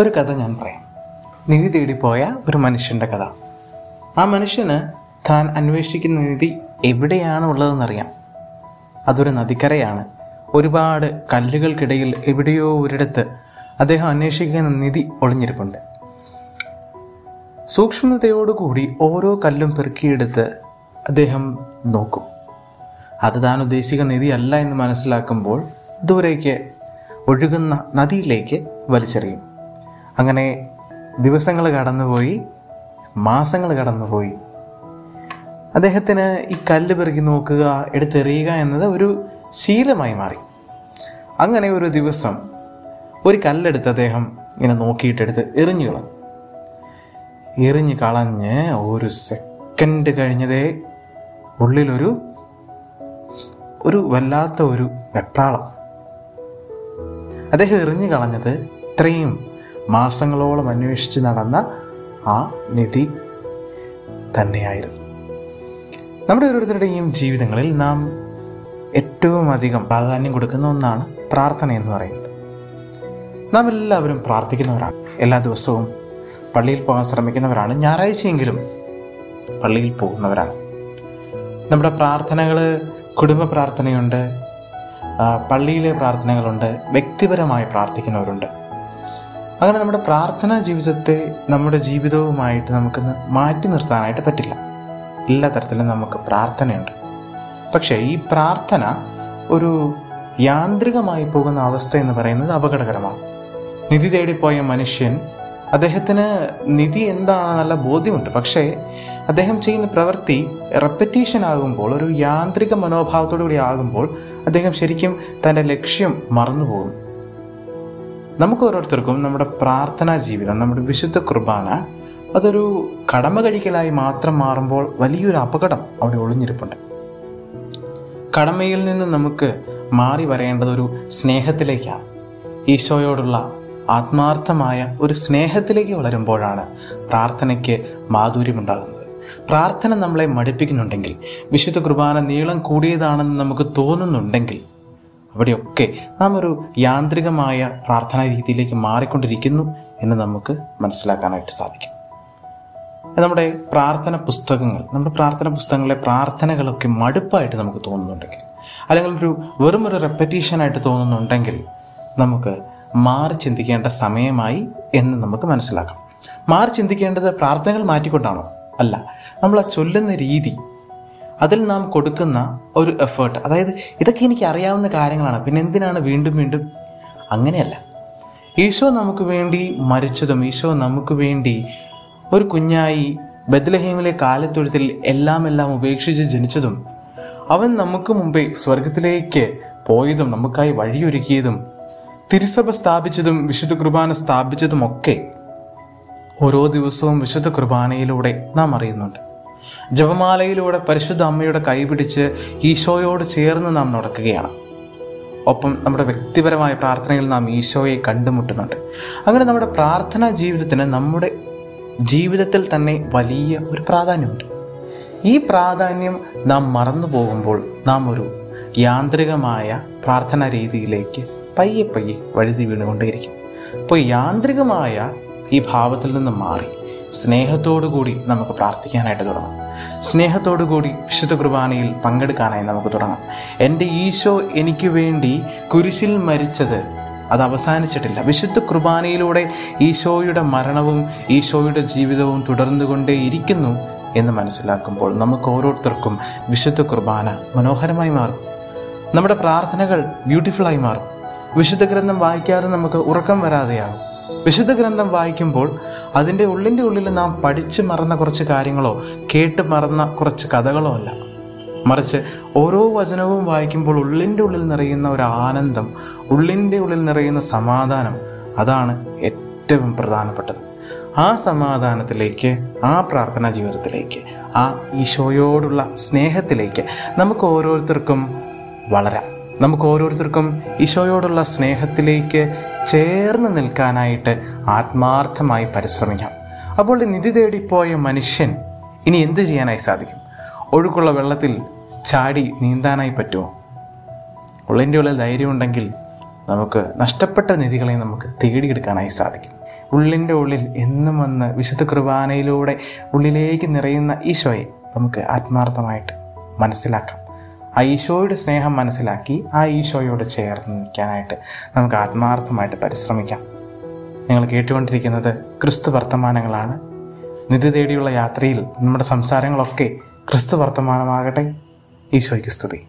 ഒരു കഥ ഞാൻ പറയാം. നിധി തേടിപ്പോയ ഒരു മനുഷ്യന്റെ കഥ. ആ മനുഷ്യന് താൻ അന്വേഷിക്കുന്ന നിധി എവിടെയാണ് ഉള്ളതെന്നറിയാം അതൊരു നദിക്കരയാണ്. ഒരുപാട് കല്ലുകൾക്കിടയിൽ എവിടെയോ ഒരിടത്ത് അദ്ദേഹം അന്വേഷിക്കുന്ന നിധി ഒളിഞ്ഞിരിപ്പുണ്ട്. സൂക്ഷ്മതയോടുകൂടി ഓരോ കല്ലും പെറുക്കിയെടുത്ത് അദ്ദേഹം നോക്കും. അത് താൻ ഉദ്ദേശിക്കുന്ന നിധി അല്ല എന്ന് മനസ്സിലാക്കുമ്പോൾ ദൂരേക്ക് ഒഴുകുന്ന നദിയിലേക്ക് വലിച്ചെറിയും. അങ്ങനെ ദിവസങ്ങൾ കടന്നുപോയി മാസങ്ങൾ കടന്നുപോയി. അദ്ദേഹത്തിന് ഈ കല്ല് പെറുക്കി നോക്കുക എടുത്തെറിയുക എന്നത് ഒരു ശീലമായി മാറി. അങ്ങനെ ഒരു ദിവസം ഒരു കല്ലെടുത്ത് അദ്ദേഹം ഇങ്ങനെ നോക്കിയിട്ടെടുത്ത് എറിഞ്ഞു കളഞ്ഞു. എറിഞ്ഞു കളഞ്ഞ് ഒരു സെക്കൻഡ് കഴിഞ്ഞതേ ഉള്ളിലൊരു ഒരു വല്ലാത്ത ഒരു വെപ്രാളം. അദ്ദേഹം എറിഞ്ഞു കളഞ്ഞത് ഇത്രയും മാസങ്ങളോളം അന്വേഷിച്ച് നടന്ന ആ നിധി തന്നെയായിരുന്നു. നമ്മുടെ ഓരോരുത്തരുടെയും ജീവിതങ്ങളിൽ നാം ഏറ്റവും അധികം പ്രാധാന്യം കൊടുക്കുന്ന ഒന്നാണ് പ്രാർത്ഥന എന്ന് പറയുന്നത്. നാം എല്ലാവരും പ്രാർത്ഥിക്കുന്നവരാണ്. എല്ലാ ദിവസവും പള്ളിയിൽ പോകാൻ ശ്രമിക്കുന്നവരാണ്. ഞായറാഴ്ചയെങ്കിലും പള്ളിയിൽ പോകുന്നവരാണ്. നമ്മുടെ പ്രാർത്ഥനകൾ കുടുംബ പ്രാർത്ഥനയുണ്ട് പള്ളിയിലെ പ്രാർത്ഥനകളുണ്ട് വ്യക്തിപരമായി പ്രാർത്ഥിക്കുന്നവരുണ്ട്. അങ്ങനെ നമ്മുടെ പ്രാർത്ഥനാ ജീവിതത്തെ നമ്മുടെ ജീവിതവുമായിട്ട് നമുക്കൊന്ന് മാറ്റി നിർത്താനായിട്ട് പറ്റില്ല. എല്ലാ തരത്തിലും നമുക്ക് പ്രാർത്ഥനയുണ്ട്. പക്ഷേ ഈ പ്രാർത്ഥന ഒരു യാന്ത്രികമായി പോകുന്ന അവസ്ഥ എന്ന് പറയുന്നത് അപകടകരമാണ്. നിധി തേടിപ്പോയ മനുഷ്യൻ അദ്ദേഹത്തിന് നിധി എന്താണെന്നുള്ള ബോധ്യമുണ്ട്. പക്ഷേ അദ്ദേഹം ചെയ്യുന്ന പ്രവൃത്തി റെപ്പറ്റീഷൻ ആകുമ്പോൾ ഒരു യാന്ത്രിക മനോഭാവത്തോടു കൂടി ആകുമ്പോൾ അദ്ദേഹം ശരിക്കും തന്റെ ലക്ഷ്യം മറന്നുപോകും നമുക്ക് ഓരോരുത്തർക്കും നമ്മുടെ പ്രാർത്ഥനാ ജീവിതം നമ്മുടെ വിശുദ്ധ കുർബാന അതൊരു കടമ കഴിക്കലായി മാത്രം മാറുമ്പോൾ വലിയൊരു അപകടം അവിടെ ഒളിഞ്ഞിരിപ്പുണ്ട്. കടമയിൽ നിന്ന് നമുക്ക് മാറി വരേണ്ടത് ഒരു സ്നേഹത്തിലേക്കാണ്. ഈശോയോടുള്ള ആത്മാർത്ഥമായ ഒരു സ്നേഹത്തിലേക്ക് വളരുമ്പോഴാണ് പ്രാർത്ഥനയ്ക്ക് മാധുര്യമുണ്ടാകുന്നത്. പ്രാർത്ഥന നമ്മളെ മടുപ്പിക്കുന്നുണ്ടെങ്കിൽ വിശുദ്ധ കുർബാന നീളം കൂടിയതാണെന്ന് നമുക്ക് തോന്നുന്നുണ്ടെങ്കിൽ അവിടെയൊക്കെ നാം ഒരു യാന്ത്രികമായ പ്രാർത്ഥനാ രീതിയിലേക്ക് മാറിക്കൊണ്ടിരിക്കുന്നു എന്ന് നമുക്ക് മനസ്സിലാക്കാനായിട്ട് സാധിക്കും. നമ്മുടെ പ്രാർത്ഥന പുസ്തകങ്ങൾ നമ്മുടെ പ്രാർത്ഥന പുസ്തകങ്ങളിലെ പ്രാർത്ഥനകളൊക്കെ മടുപ്പായിട്ട് നമുക്ക് തോന്നുന്നുണ്ടെങ്കിൽ അല്ലെങ്കിൽ ഒരു വെറും ഒരു റെപ്പറ്റീഷനായിട്ട് തോന്നുന്നുണ്ടെങ്കിൽ നമുക്ക് മാറി ചിന്തിക്കേണ്ട സമയമായി എന്ന് നമുക്ക് മനസ്സിലാക്കാം. മാറി ചിന്തിക്കേണ്ടത് പ്രാർത്ഥനകൾ മാറ്റിക്കൊണ്ടാണോ? അല്ല. നമ്മൾ ആ ചൊല്ലുന്ന രീതി അതിൽ നാം കൊടുക്കുന്ന ഒരു എഫേർട്ട് അതായത് ഇതൊക്കെ എനിക്ക് അറിയാവുന്ന കാര്യങ്ങളാണ്. പിന്നെ എന്തിനാണ് വീണ്ടും വീണ്ടും? അങ്ങനെയല്ല. ഈശോ നമുക്ക് വേണ്ടി മരിച്ചതും ഈശോ നമുക്ക് വേണ്ടി ഒരു കുഞ്ഞായി ബദ്ലഹീമിലെ കാലത്തൊഴുത്തിൽ എല്ലാം എല്ലാം ഉപേക്ഷിച്ച് ജനിച്ചതും അവൻ നമുക്ക് മുമ്പേ സ്വർഗത്തിലേക്ക് പോയതും നമുക്കായി വഴിയൊരുക്കിയതും തിരുസഭ സ്ഥാപിച്ചതും വിശുദ്ധ കുർബാന സ്ഥാപിച്ചതും ഒക്കെ ഓരോ ദിവസവും വിശുദ്ധ കുർബാനയിലൂടെ നാം അറിയുന്നുണ്ട്. ജപമാലയിലൂടെ പരിശുദ്ധ അമ്മയുടെ കൈപിടിച്ച് ഈശോയോട് ചേർന്ന് നാം നടക്കുകയാണ്. ഒപ്പം നമ്മുടെ വ്യക്തിപരമായ പ്രാർത്ഥനയിൽ നാം ഈശോയെ കണ്ടുമുട്ടുന്നുണ്ട്. അങ്ങനെ നമ്മുടെ പ്രാർത്ഥനാ ജീവിതത്തിന് നമ്മുടെ ജീവിതത്തിൽ തന്നെ വലിയ ഒരു പ്രാധാന്യമുണ്ട്. ഈ പ്രാധാന്യം നാം മറന്നു പോകുമ്പോൾ നാം ഒരു യാന്ത്രികമായ പ്രാർത്ഥനാ രീതിയിലേക്ക് പയ്യെ പയ്യെ വഴുതി വീണുകൊണ്ടേയിരിക്കും. അപ്പോൾ യാന്ത്രികമായ ഈ ഭാവത്തിൽ നിന്ന് മാറി. സ്നേഹത്തോടു കൂടി നമുക്ക് പ്രാർത്ഥിക്കാനായിട്ട് തുടങ്ങാം. സ്നേഹത്തോടുകൂടി വിശുദ്ധ കുർബാനയിൽ പങ്കെടുക്കാനായി നമുക്ക് തുടങ്ങാം. എന്റെ ഈശോ എനിക്ക് വേണ്ടി കുരിശിൽ മരിച്ചത് അത് അവസാനിച്ചിട്ടില്ല. വിശുദ്ധ കുർബാനയിലൂടെ ഈശോയുടെ മരണവും ഈശോയുടെ ജീവിതവും തുടർന്നുകൊണ്ടേ ഇരിക്കുന്നു എന്ന് മനസ്സിലാക്കുമ്പോൾ നമുക്ക് ഓരോരുത്തർക്കും വിശുദ്ധ കുർബാന മനോഹരമായി മാറും. നമ്മുടെ പ്രാർത്ഥനകൾ ബ്യൂട്ടിഫുള്ളായി മാറും. വിശുദ്ധ ഗ്രന്ഥം വായിക്കാതെ നമുക്ക് ഉറക്കം വരാതെയാകും. വിശുദ്ധ ഗ്രന്ഥം വായിക്കുമ്പോൾ അതിന്റെ ഉള്ളിന്റെ ഉള്ളിൽ നാം പഠിച്ച് മറന്ന കുറച്ച് കാര്യങ്ങളോ കേട്ട് മറന്ന കുറച്ച് കഥകളോ അല്ല. മറിച്ച് ഓരോ വചനവും വായിക്കുമ്പോൾ ഉള്ളിന്റെ ഉള്ളിൽ നിറയുന്ന ഒരു ആനന്ദം ഉള്ളിന്റെ ഉള്ളിൽ നിറയുന്ന സമാധാനം അതാണ് ഏറ്റവും പ്രധാനപ്പെട്ടത്. ആ സമാധാനത്തിലേക്ക് ആ പ്രാർത്ഥനാ ജീവിതത്തിലേക്ക് ആ ഈശോയോടുള്ള സ്നേഹത്തിലേക്ക് നമുക്ക് ഓരോരുത്തർക്കും വളരാം. നമുക്ക് ഓരോരുത്തർക്കും ഈശോയോടുള്ള സ്നേഹത്തിലേക്ക് ചേർന്ന് നിൽക്കാനായിട്ട് ആത്മാർത്ഥമായി പരിശ്രമിക്കാം. അപ്പോൾ നിധി തേടിപ്പോയ മനുഷ്യൻ ഇനി എന്ത് ചെയ്യാനായി സാധിക്കും? ഒഴുക്കുള്ള വെള്ളത്തിൽ ചാടി നീന്താനായി പറ്റുമോ? ഉള്ളിന്റെ ഉള്ളിൽ ധൈര്യമുണ്ടെങ്കിൽ നമുക്ക് നഷ്ടപ്പെട്ട നിധികളെ നമുക്ക് തേടിയെടുക്കാനായി സാധിക്കും. ഉള്ളിന്റെ ഉള്ളിൽ എന്നും വന്ന് വിശുദ്ധ കുർബാനയിലൂടെ ഉള്ളിലേക്ക് നിറയുന്ന ഈശോയെ നമുക്ക് ആത്മാർത്ഥമായിട്ട് മനസ്സിലാക്കാം. ആ ഈശോയുടെ സ്നേഹം മനസ്സിലാക്കി ആ ഈശോയോട് ചേർന്ന് നിൽക്കാനായിട്ട് നമുക്ക് ആത്മാർത്ഥമായിട്ട് പരിശ്രമിക്കാം. നിങ്ങൾ കേട്ടുകൊണ്ടിരിക്കുന്നത് ക്രിസ്തു വർത്തമാനങ്ങളാണ്. നിധി തേടിയുള്ള യാത്രയിൽ നമ്മുടെ സംസാരങ്ങളൊക്കെ ക്രിസ്തു വർത്തമാനമാകട്ടെ. ഈശോയ്ക്ക് സ്തുതി.